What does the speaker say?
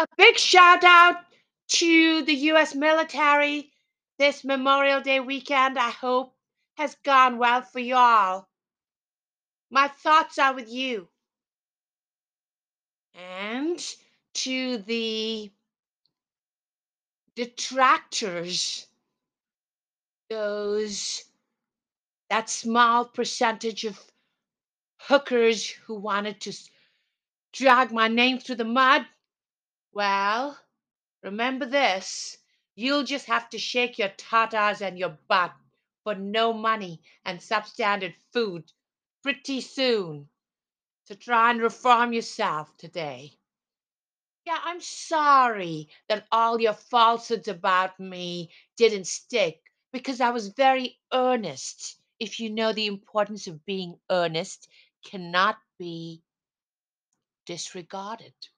A big shout out to the US military this Memorial Day weekend. I hope has gone well for y'all. My thoughts are with you. And to the detractors, those that small percentage of hookers who wanted to drag my name through the mud, well, remember this. You'll just have to shake your tatas and your butt for no money and substandard food pretty soon to try and reform yourself today. Yeah, I'm sorry that all your falsehoods about me didn't stick because I was very earnest. If you know the importance of being earnest, cannot be disregarded.